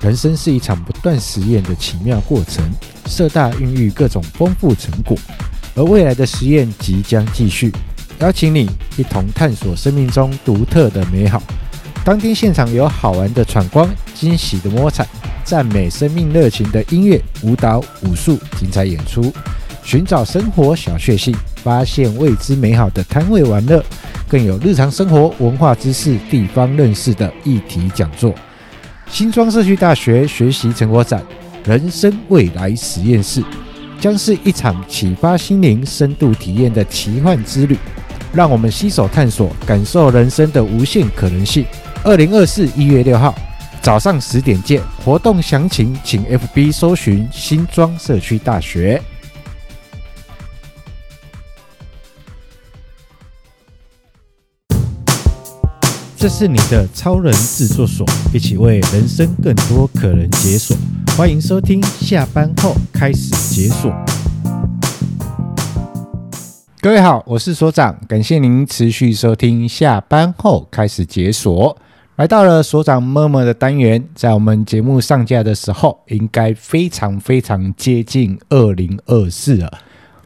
人生是一场不断实验的奇妙过程，社大孕育各种丰富成果，而未来的实验即将继续。邀请你一同探索生命中独特的美好。当天现场有好玩的闯关、惊喜的摸彩、赞美生命热情的音乐、舞蹈、武术精彩演出，寻找生活小确幸，发现未知美好的摊位玩乐，更有日常生活、文化知识、地方认识的议题讲座。新庄社区大学学习成果展，人生未来实验室，将是一场启发心灵、深度体验的奇幻之旅。让我们携手探索，感受人生的无限可能性。二零二四一月六号早上十点见。活动详情请 FB 搜寻新庄社区大学。这是你的超人制作所，一起为人生更多可能解锁。欢迎收听，下班后开始解锁。各位好，我是所长，感谢您持续收听，下班后开始解锁。来到了所长 murmur 的单元，在我们节目上架的时候，应该非常非常接近二零二四了。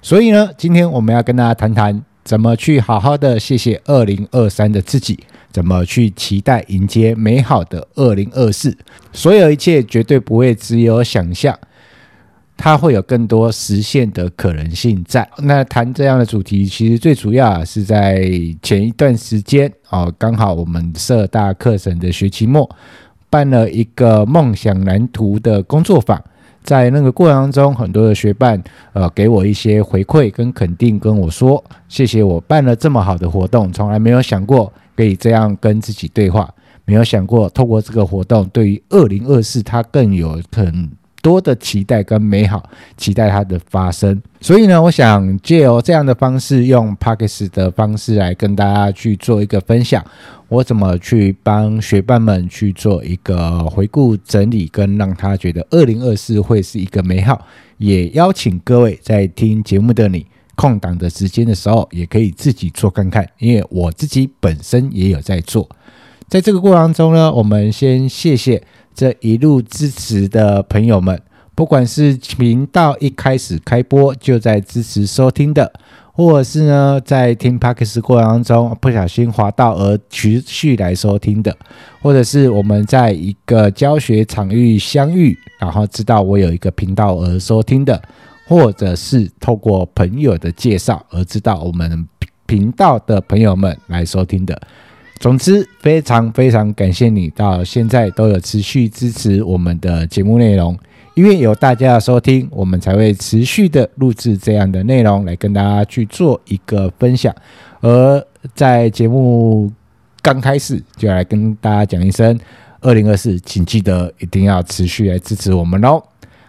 所以呢，今天我们要跟大家谈谈，怎么去好好的谢谢二零二三的自己。怎么去期待迎接美好的二零二四？所有一切绝对不会只有想象，它会有更多实现的可能性在。那谈这样的主题，其实最主要啊是在前一段时间哦，刚好我们社大课程的学期末办了一个梦想蓝图的工作坊，在那个过程当中，很多的学伴呃给我一些回馈跟肯定，跟我说谢谢我办了这么好的活动，从来没有想过。可以这样跟自己对话，没有想过透过这个活动，对于二零二四，它更有很多的期待跟美好，期待它的发生。所以呢，我想借由这样的方式，用 Podcast 的方式来跟大家去做一个分享，我怎么去帮学伴们去做一个回顾整理，跟让他觉得二零二四会是一个美好。也邀请各位在听节目的你。空档的时间的时候，也可以自己做看看，因为我自己本身也有在做。在这个过程中呢，我们先谢谢这一路支持的朋友们，不管是频道一开始开播就在支持收听的，或者是呢在听 Podcast 过程当中不小心滑到而持续来收听的，或者是我们在一个教学场域相遇，然后知道我有一个频道而收听的。或者是透过朋友的介绍而知道我们频道的朋友们来收听的。总之，非常非常感谢你到现在都有持续支持我们的节目内容，因为有大家的收听，我们才会持续的录制这样的内容来跟大家去做一个分享。而在节目刚开始就来跟大家讲一声，二零二四，请记得一定要持续来支持我们哦。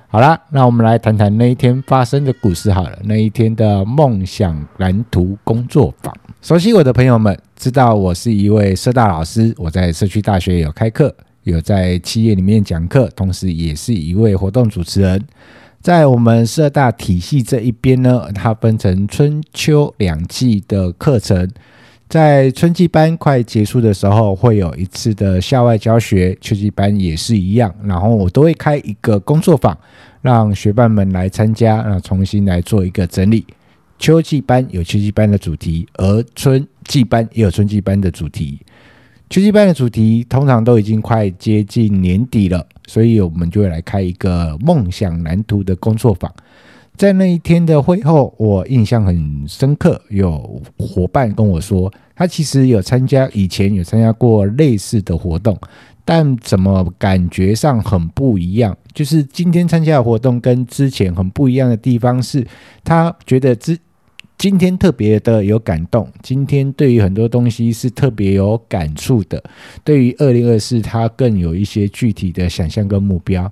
好啦，那我们来谈谈那一天发生的故事好了。那一天的梦想蓝图工作坊，熟悉我的朋友们知道我是一位社大老师，我在社区大学有开课，有在企业里面讲课，同时也是一位活动主持人。在我们社大体系这一边呢，它分成春秋两季的课程。在春季班快结束的时候，会有一次的校外教学，秋季班也是一样。然后我都会开一个工作坊，让学伴们来参加，然后重新来做一个整理。秋季班有秋季班的主题，而春季班也有春季班的主题。秋季班的主题通常都已经快接近年底了，所以我们就会来开一个梦想蓝图的工作坊。在那一天的会后，我印象很深刻。有伙伴跟我说，他其实有参加，以前有参加过类似的活动，但怎么感觉上很不一样？就是今天参加的活动跟之前很不一样的地方是，他觉得之今天特别的有感动，今天对于很多东西是特别有感触的。对于二零二四，他更有一些具体的想象跟目标。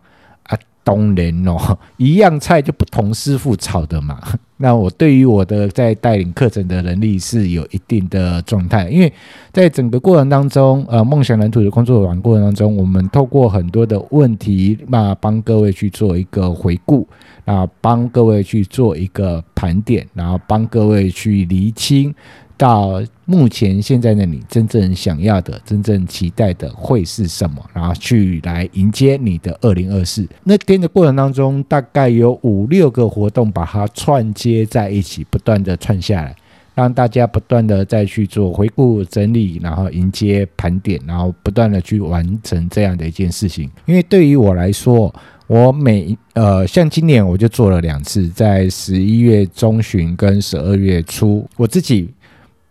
当然哦，一样菜就不同师傅炒的嘛。那我对于我的在带领课程的能力是有一定的状态，因为在整个过程当中，呃，梦想蓝图的工作坊过程当中，我们透过很多的问题，那帮各位去做一个回顾，那，帮各位去做一个盘点，然后帮各位去厘清到目前现在的你真正想要的、真正期待的会是什么，然后去来迎接你的二零二四。那天的过程当中，大概有五六个活动把它串接在一起，不断的串下来，让大家不断的再去做回顾整理，然后迎接盘点，然后不断的去完成这样的一件事情。因为对于我来说，我每呃，像今年我就做了两次，在十一月中旬跟十二月初，我自己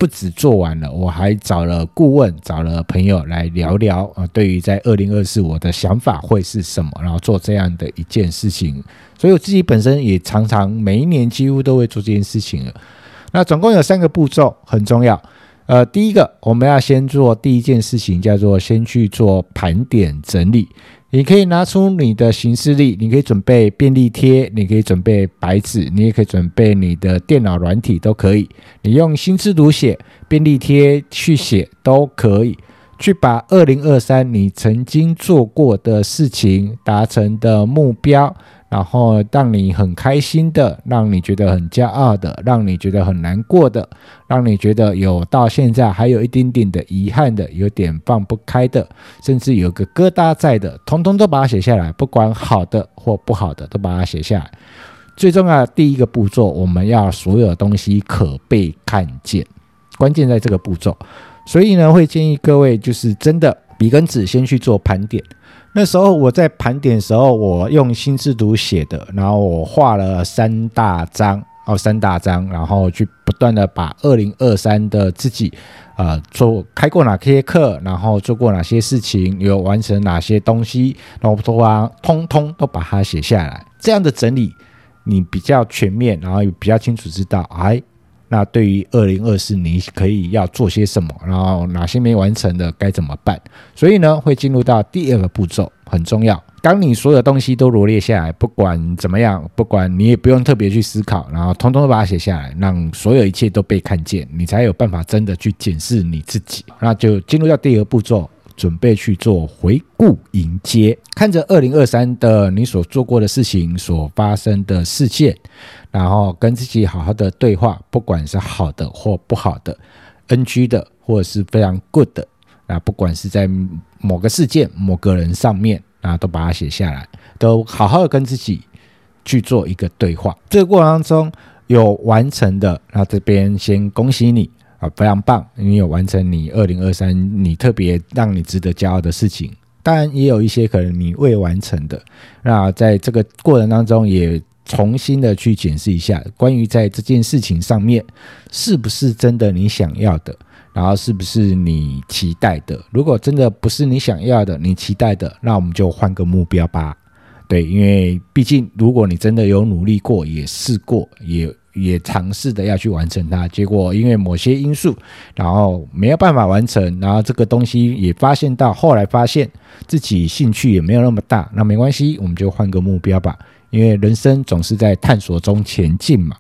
不止做完了，我还找了顾问，找了朋友来聊聊啊，对于在二零二四我的想法会是什么，然后做这样的一件事情。所以我自己本身也常常每一年几乎都会做这件事情了。那总共有三个步骤很重要，呃，第一个我们要先做第一件事情，叫做先去做盘点整理。你可以拿出你的行事历，你可以准备便利贴，你可以准备白纸，你也可以准备你的电脑软体都可以。你用心智读写便利贴去写都可以，去把二零二三你曾经做过的事情达成的目标。然后让你很开心的，让你觉得很骄傲的，让你觉得很难过的，让你觉得有到现在还有一点点的遗憾的，有点放不开的，甚至有个疙瘩在的，通通都把它写下来，不管好的或不好的，都把它写下来。最重要的第一个步骤，我们要所有东西可被看见，关键在这个步骤。所以呢，会建议各位就是真的笔跟纸先去做盘点。那时候我在盘点的时候，我用心智图写的，然后我画了三大张哦，三大张，然后去不断的把二零二三的自己，呃，做开过哪些课，然后做过哪些事情，有完成哪些东西，然后都啊，通通都把它写下来。这样的整理，你比较全面，然后也比较清楚知道，哎。那对于二零二四，你可以要做些什么？然后哪些没完成的该怎么办？所以呢，会进入到第二个步骤，很重要。当你所有东西都罗列下来，不管怎么样，不管你也不用特别去思考，然后通通都把它写下来，让所有一切都被看见，你才有办法真的去检视你自己。那就进入到第二个步骤。准备去做回顾迎接，看着二零二三的你所做过的事情，所发生的事件，然后跟自己好好的对话，不管是好的或不好的，NG 的或者是非常 good 的，啊，不管是在某个事件、某个人上面，啊，都把它写下来，都好好的跟自己去做一个对话。这个过程当中有完成的，那这边先恭喜你。啊，非常棒！你有完成你二零二三你特别让你值得骄傲的事情，当然也有一些可能你未完成的。那在这个过程当中，也重新的去检视一下，关于在这件事情上面是不是真的你想要的，然后是不是你期待的。如果真的不是你想要的，你期待的，那我们就换个目标吧。对，因为毕竟如果你真的有努力过，也试过，也。也尝试的要去完成它，结果因为某些因素，然后没有办法完成，然后这个东西也发现到，后来发现自己兴趣也没有那么大，那没关系，我们就换个目标吧。因为人生总是在探索中前进嘛。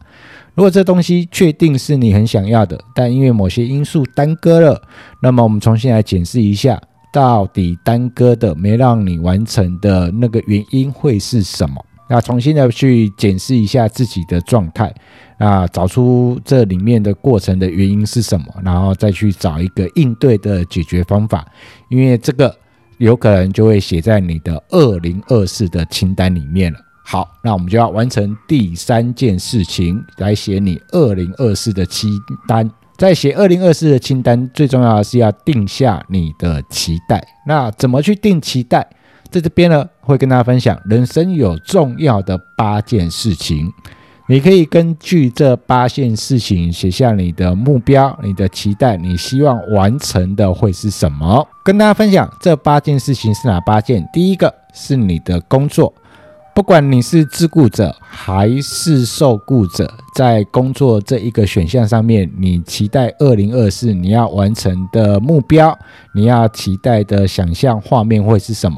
如果这东西确定是你很想要的，但因为某些因素耽搁了，那么我们重新来检视一下，到底耽搁的没让你完成的那个原因会是什么？那重新的去检视一下自己的状态，啊，找出这里面的过程的原因是什么，然后再去找一个应对的解决方法，因为这个有可能就会写在你的二零二四的清单里面了。好，那我们就要完成第三件事情，来写你二零二四的清单。在写二零二四的清单，最重要的是要定下你的期待。那怎么去定期待？在这边呢，会跟大家分享人生有重要的八件事情，你可以根据这八件事情写下你的目标、你的期待，你希望完成的会是什么？跟大家分享这八件事情是哪八件？第一个是你的工作，不管你是自雇者还是受雇者，在工作这一个选项上面，你期待二零二四你要完成的目标，你要期待的想象画面会是什么？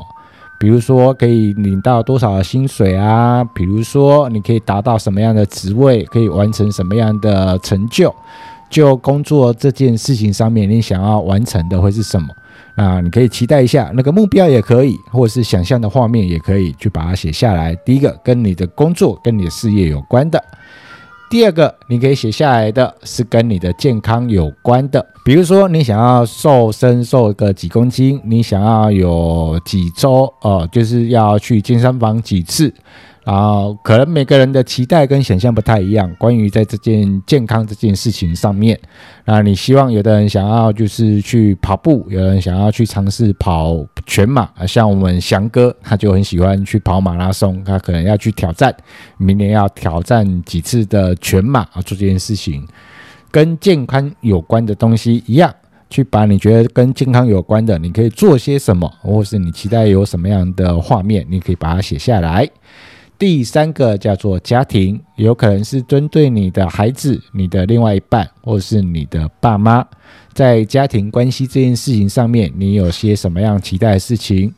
比如说，可以领到多少薪水啊？比如说，你可以达到什么样的职位，可以完成什么样的成就？就工作这件事情上面，你想要完成的会是什么？啊，你可以期待一下，那个目标也可以，或者是想象的画面也可以去把它写下来。第一个，跟你的工作、跟你的事业有关的。第二个，你可以写下来的是跟你的健康有关的，比如说你想要瘦身瘦个几公斤，你想要有几周呃，就是要去健身房几次。然后可能每个人的期待跟想象不太一样，关于在这件健康这件事情上面，那你希望有的人想要就是去跑步，有人想要去尝试跑全马啊，像我们翔哥他就很喜欢去跑马拉松，他可能要去挑战，明年要挑战几次的全马啊，做这件事情跟健康有关的东西一样，去把你觉得跟健康有关的，你可以做些什么，或是你期待有什么样的画面，你可以把它写下来。第三个叫做家庭，有可能是针对你的孩子、你的另外一半，或是你的爸妈，在家庭关系这件事情上面，你有些什么样期待的事情？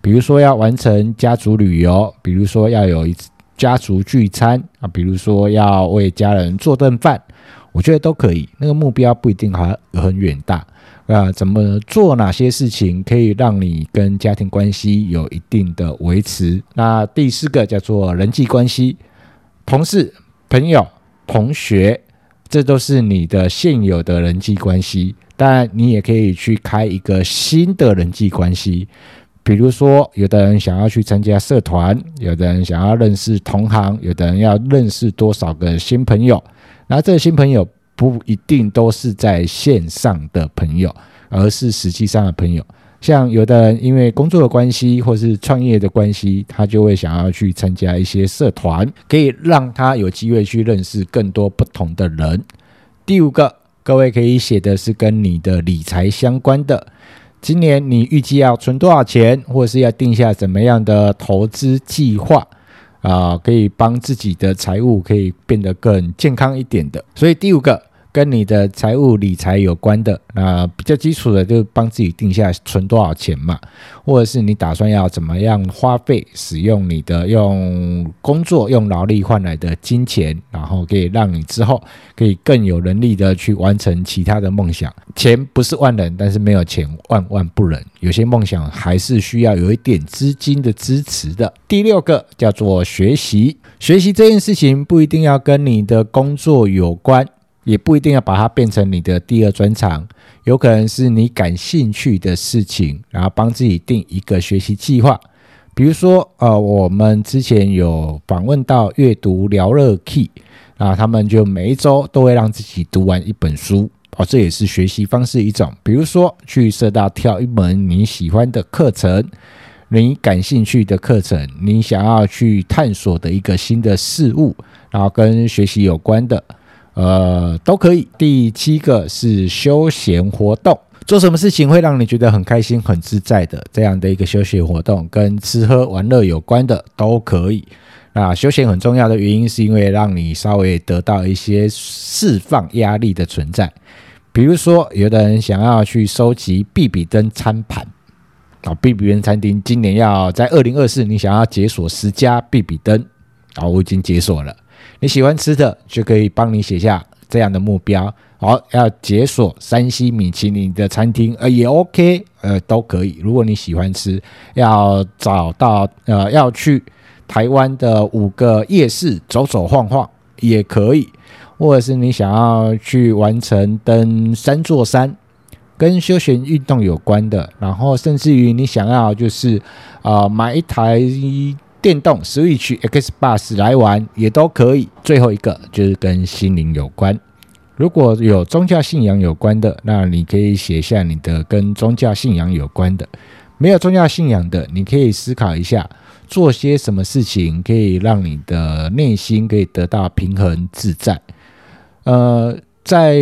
比如说要完成家族旅游，比如说要有一家族聚餐啊，比如说要为家人做顿饭，我觉得都可以。那个目标不一定还很远大。啊，怎么做哪些事情可以让你跟家庭关系有一定的维持？那第四个叫做人际关系，同事、朋友、同学，这都是你的现有的人际关系。当然，你也可以去开一个新的人际关系，比如说，有的人想要去参加社团，有的人想要认识同行，有的人要认识多少个新朋友。那这个新朋友。不一定都是在线上的朋友，而是实际上的朋友。像有的人因为工作的关系，或是创业的关系，他就会想要去参加一些社团，可以让他有机会去认识更多不同的人。第五个，各位可以写的是跟你的理财相关的。今年你预计要存多少钱，或是要定下怎么样的投资计划？啊，可以帮自己的财务可以变得更健康一点的。所以第五个。跟你的财务理财有关的，那比较基础的，就帮自己定下存多少钱嘛，或者是你打算要怎么样花费，使用你的用工作用劳力换来的金钱，然后可以让你之后可以更有能力的去完成其他的梦想。钱不是万能，但是没有钱万万不能。有些梦想还是需要有一点资金的支持的。第六个叫做学习，学习这件事情不一定要跟你的工作有关。也不一定要把它变成你的第二专长，有可能是你感兴趣的事情，然后帮自己定一个学习计划。比如说，呃，我们之前有访问到阅读聊乐 Key，啊，他们就每一周都会让自己读完一本书，哦，这也是学习方式一种。比如说，去社大挑一门你喜欢的课程，你感兴趣的课程，你想要去探索的一个新的事物，然后跟学习有关的。呃，都可以。第七个是休闲活动，做什么事情会让你觉得很开心、很自在的这样的一个休闲活动，跟吃喝玩乐有关的都可以。那休闲很重要的原因，是因为让你稍微得到一些释放压力的存在。比如说，有的人想要去收集比比登餐盘啊，必比登餐厅今年要在二零二四，你想要解锁十家比比登啊，我已经解锁了。你喜欢吃的，就可以帮你写下这样的目标。好，要解锁山西米其林的餐厅，呃，也 OK，呃，都可以。如果你喜欢吃，要找到呃，要去台湾的五个夜市走走晃晃也可以，或者是你想要去完成登三座山，跟休闲运动有关的，然后甚至于你想要就是、呃，买一台。电动 Switch X Bus 来玩也都可以。最后一个就是跟心灵有关，如果有宗教信仰有关的，那你可以写下你的跟宗教信仰有关的；没有宗教信仰的，你可以思考一下，做些什么事情可以让你的内心可以得到平衡自在。呃，在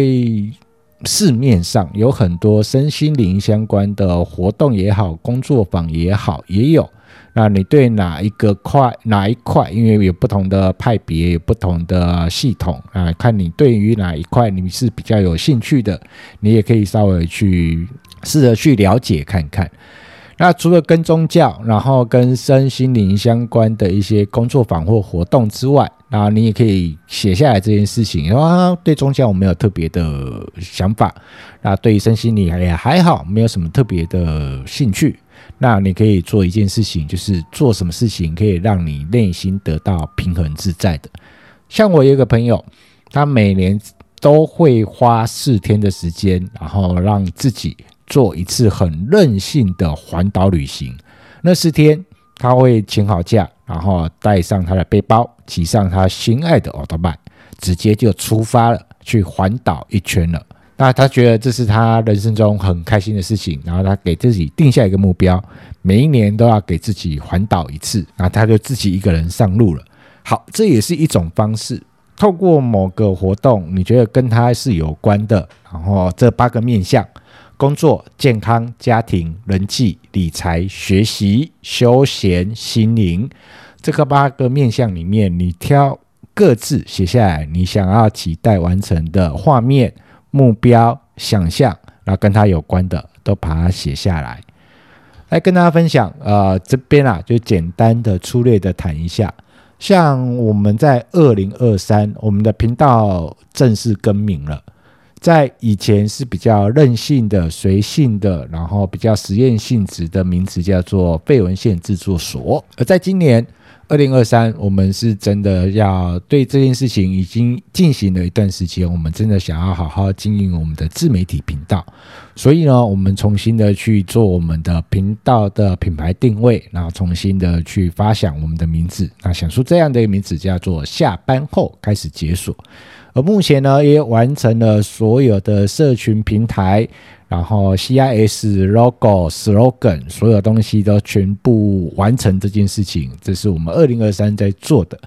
市面上有很多身心灵相关的活动也好，工作坊也好，也有。那你对哪一个块哪一块？因为有不同的派别，有不同的系统啊，看你对于哪一块你是比较有兴趣的，你也可以稍微去试着去了解看看。那除了跟宗教，然后跟身心灵相关的一些工作坊或活动之外，那你也可以写下来这件事情。啊，对宗教我没有特别的想法，那对于身心灵也还好，没有什么特别的兴趣。那你可以做一件事情，就是做什么事情可以让你内心得到平衡自在的。像我有一个朋友，他每年都会花四天的时间，然后让自己做一次很任性的环岛旅行。那四天他会请好假，然后带上他的背包，骑上他心爱的奥特曼，直接就出发了，去环岛一圈了。那他觉得这是他人生中很开心的事情，然后他给自己定下一个目标，每一年都要给自己环岛一次，然后他就自己一个人上路了。好，这也是一种方式，透过某个活动，你觉得跟他是有关的，然后这八个面向：工作、健康、家庭、人际、理财、学习、休闲、心灵，这个八个面向里面，你挑各自写下来，你想要期待完成的画面。目标、想象，然后跟他有关的都把它写下来，来跟大家分享。呃，这边啊，就简单的、粗略的谈一下。像我们在二零二三，我们的频道正式更名了，在以前是比较任性的、随性的，然后比较实验性质的名字叫做废文献制作所，而在今年。二零二三，我们是真的要对这件事情已经进行了一段时间，我们真的想要好好经营我们的自媒体频道，所以呢，我们重新的去做我们的频道的品牌定位，然后重新的去发想我们的名字，那想出这样的一个名字叫做下班后开始解锁，而目前呢，也完成了所有的社群平台。然后 CIS logo slogan 所有东西都全部完成这件事情，这是我们二零二三在做的。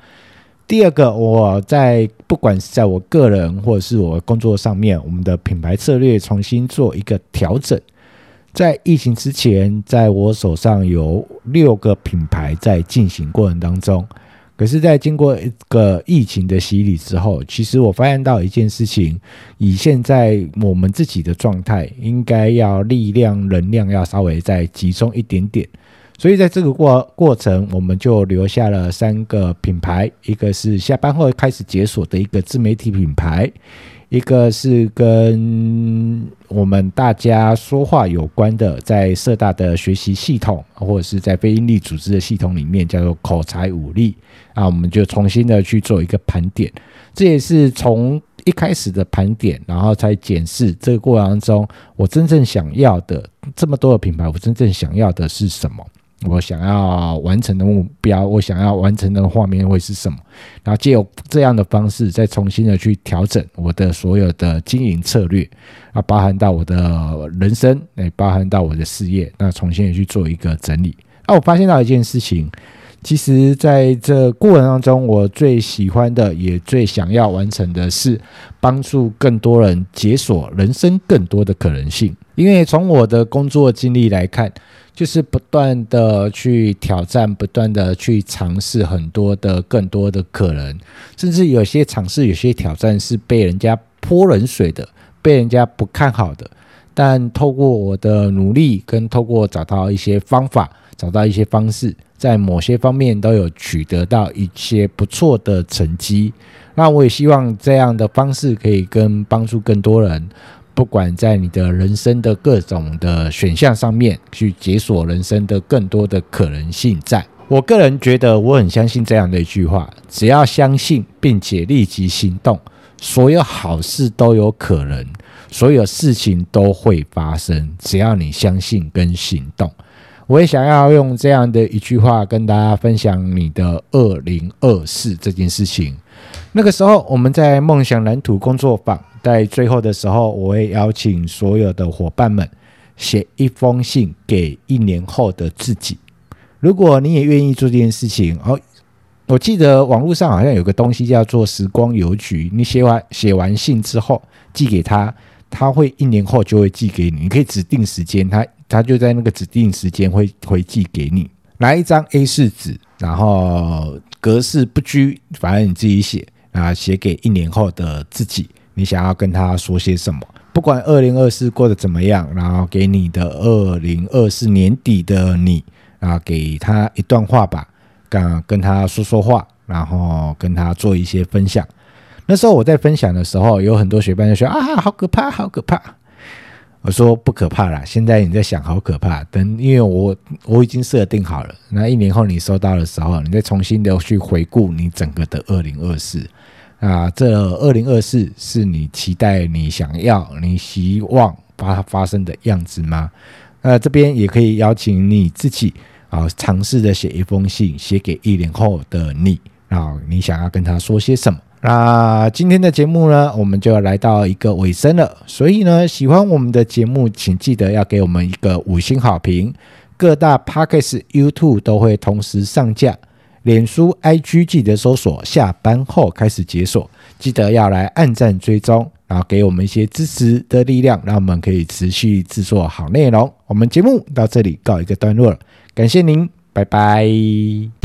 第二个，我在不管是在我个人或者是我工作上面，我们的品牌策略重新做一个调整。在疫情之前，在我手上有六个品牌在进行过程当中。可是，在经过一个疫情的洗礼之后，其实我发现到一件事情：以现在我们自己的状态，应该要力量、能量要稍微再集中一点点。所以，在这个过过程，我们就留下了三个品牌：一个是下班后开始解锁的一个自媒体品牌。一个是跟我们大家说话有关的，在社大的学习系统，或者是在非营利组织的系统里面，叫做口才五力啊，我们就重新的去做一个盘点。这也是从一开始的盘点，然后才检视这个过程当中，我真正想要的这么多的品牌，我真正想要的是什么？我想要完成的目标，我想要完成的画面会是什么？然后借由这样的方式，再重新的去调整我的所有的经营策略，啊，包含到我的人生，也包含到我的事业，那重新的去做一个整理。那我发现到一件事情，其实在这过程当中，我最喜欢的，也最想要完成的是帮助更多人解锁人生更多的可能性。因为从我的工作经历来看，就是不断的去挑战，不断的去尝试很多的更多的可能，甚至有些尝试、有些挑战是被人家泼冷水的，被人家不看好的。但透过我的努力，跟透过找到一些方法，找到一些方式，在某些方面都有取得到一些不错的成绩。那我也希望这样的方式可以跟帮助更多人。不管在你的人生的各种的选项上面，去解锁人生的更多的可能性在，我个人觉得，我很相信这样的一句话：只要相信并且立即行动，所有好事都有可能，所有事情都会发生。只要你相信跟行动，我也想要用这样的一句话跟大家分享你的二零二四这件事情。那个时候，我们在梦想蓝图工作坊。在最后的时候，我会邀请所有的伙伴们写一封信给一年后的自己。如果你也愿意做这件事情，哦，我记得网络上好像有个东西叫做时光邮局。你写完写完信之后寄给他，他会一年后就会寄给你。你可以指定时间，他他就在那个指定时间会会寄给你。拿一张 A4 纸，然后格式不拘，反正你自己写啊，写给一年后的自己。你想要跟他说些什么？不管二零二四过得怎么样，然后给你的二零二四年底的你啊，给他一段话吧，跟跟他说说话，然后跟他做一些分享。那时候我在分享的时候，有很多学伴就说啊，好可怕，好可怕。我说不可怕啦，现在你在想好可怕，等因为我我已经设定好了，那一年后你收到的时候，你再重新的去回顾你整个的二零二四。啊，这二零二四是你期待、你想要、你希望把它发生的样子吗？那这边也可以邀请你自己啊，尝试着写一封信，写给一年后的你啊，你想要跟他说些什么？那今天的节目呢，我们就要来到一个尾声了。所以呢，喜欢我们的节目，请记得要给我们一个五星好评。各大 Podcast、YouTube 都会同时上架。脸书、IG 记得搜索，下班后开始解锁，记得要来按赞追踪，然后给我们一些支持的力量，让我们可以持续制作好内容。我们节目到这里告一个段落了，感谢您，拜拜。